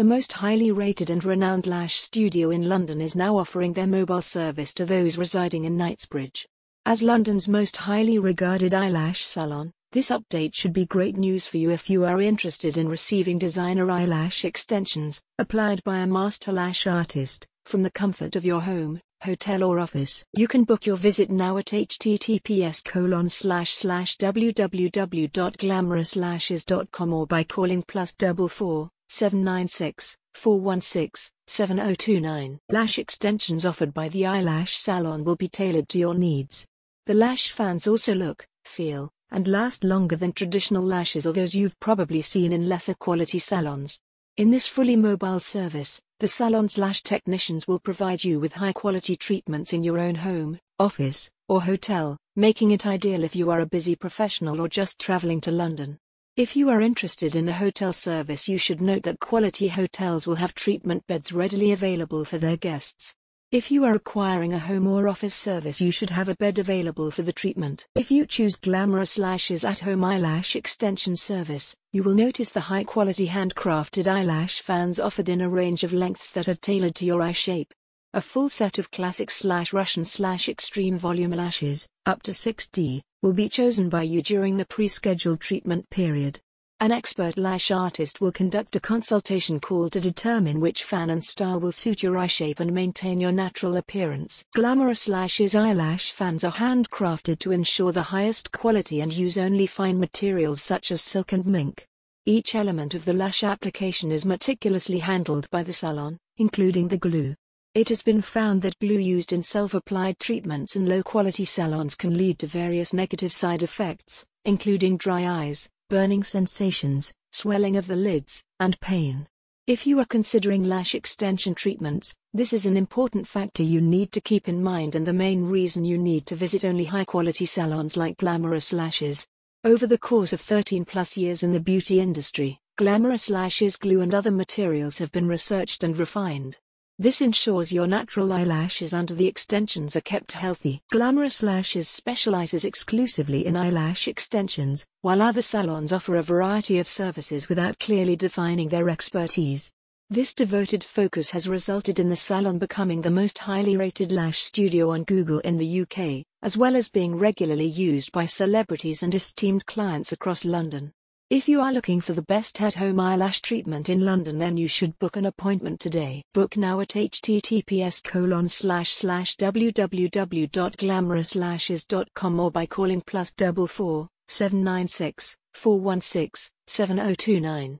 The most highly rated and renowned lash studio in London is now offering their mobile service to those residing in Knightsbridge. As London's most highly regarded eyelash salon, this update should be great news for you if you are interested in receiving designer eyelash extensions, applied by a master lash artist, from the comfort of your home, hotel or office. You can book your visit now at https www.glamorouslashes.com or by calling plus double four 796 416 7029. Lash extensions offered by the eyelash salon will be tailored to your needs. The lash fans also look, feel, and last longer than traditional lashes or those you've probably seen in lesser quality salons. In this fully mobile service, the salon's lash technicians will provide you with high quality treatments in your own home, office, or hotel, making it ideal if you are a busy professional or just traveling to London. If you are interested in the hotel service, you should note that quality hotels will have treatment beds readily available for their guests. If you are acquiring a home or office service, you should have a bed available for the treatment. If you choose Glamorous Lashes at Home Eyelash Extension Service, you will notice the high quality handcrafted eyelash fans offered in a range of lengths that are tailored to your eye shape. A full set of classic slash Russian slash extreme volume lashes, up to 6D, will be chosen by you during the pre scheduled treatment period. An expert lash artist will conduct a consultation call to determine which fan and style will suit your eye shape and maintain your natural appearance. Glamorous Lashes eyelash fans are handcrafted to ensure the highest quality and use only fine materials such as silk and mink. Each element of the lash application is meticulously handled by the salon, including the glue. It has been found that glue used in self-applied treatments in low-quality salons can lead to various negative side effects, including dry eyes, burning sensations, swelling of the lids, and pain. If you are considering lash extension treatments, this is an important factor you need to keep in mind and the main reason you need to visit only high quality salons like Glamorous Lashes. Over the course of 13 plus years in the beauty industry, Glamorous Lashes glue and other materials have been researched and refined. This ensures your natural eyelashes under the extensions are kept healthy. Glamorous Lashes specializes exclusively in eyelash extensions, while other salons offer a variety of services without clearly defining their expertise. This devoted focus has resulted in the salon becoming the most highly rated lash studio on Google in the UK, as well as being regularly used by celebrities and esteemed clients across London. If you are looking for the best at-home eyelash treatment in London then you should book an appointment today. Book now at https colon slash slash www.glamorouslashes.com or by calling plus double four seven nine six four one six seven oh two nine.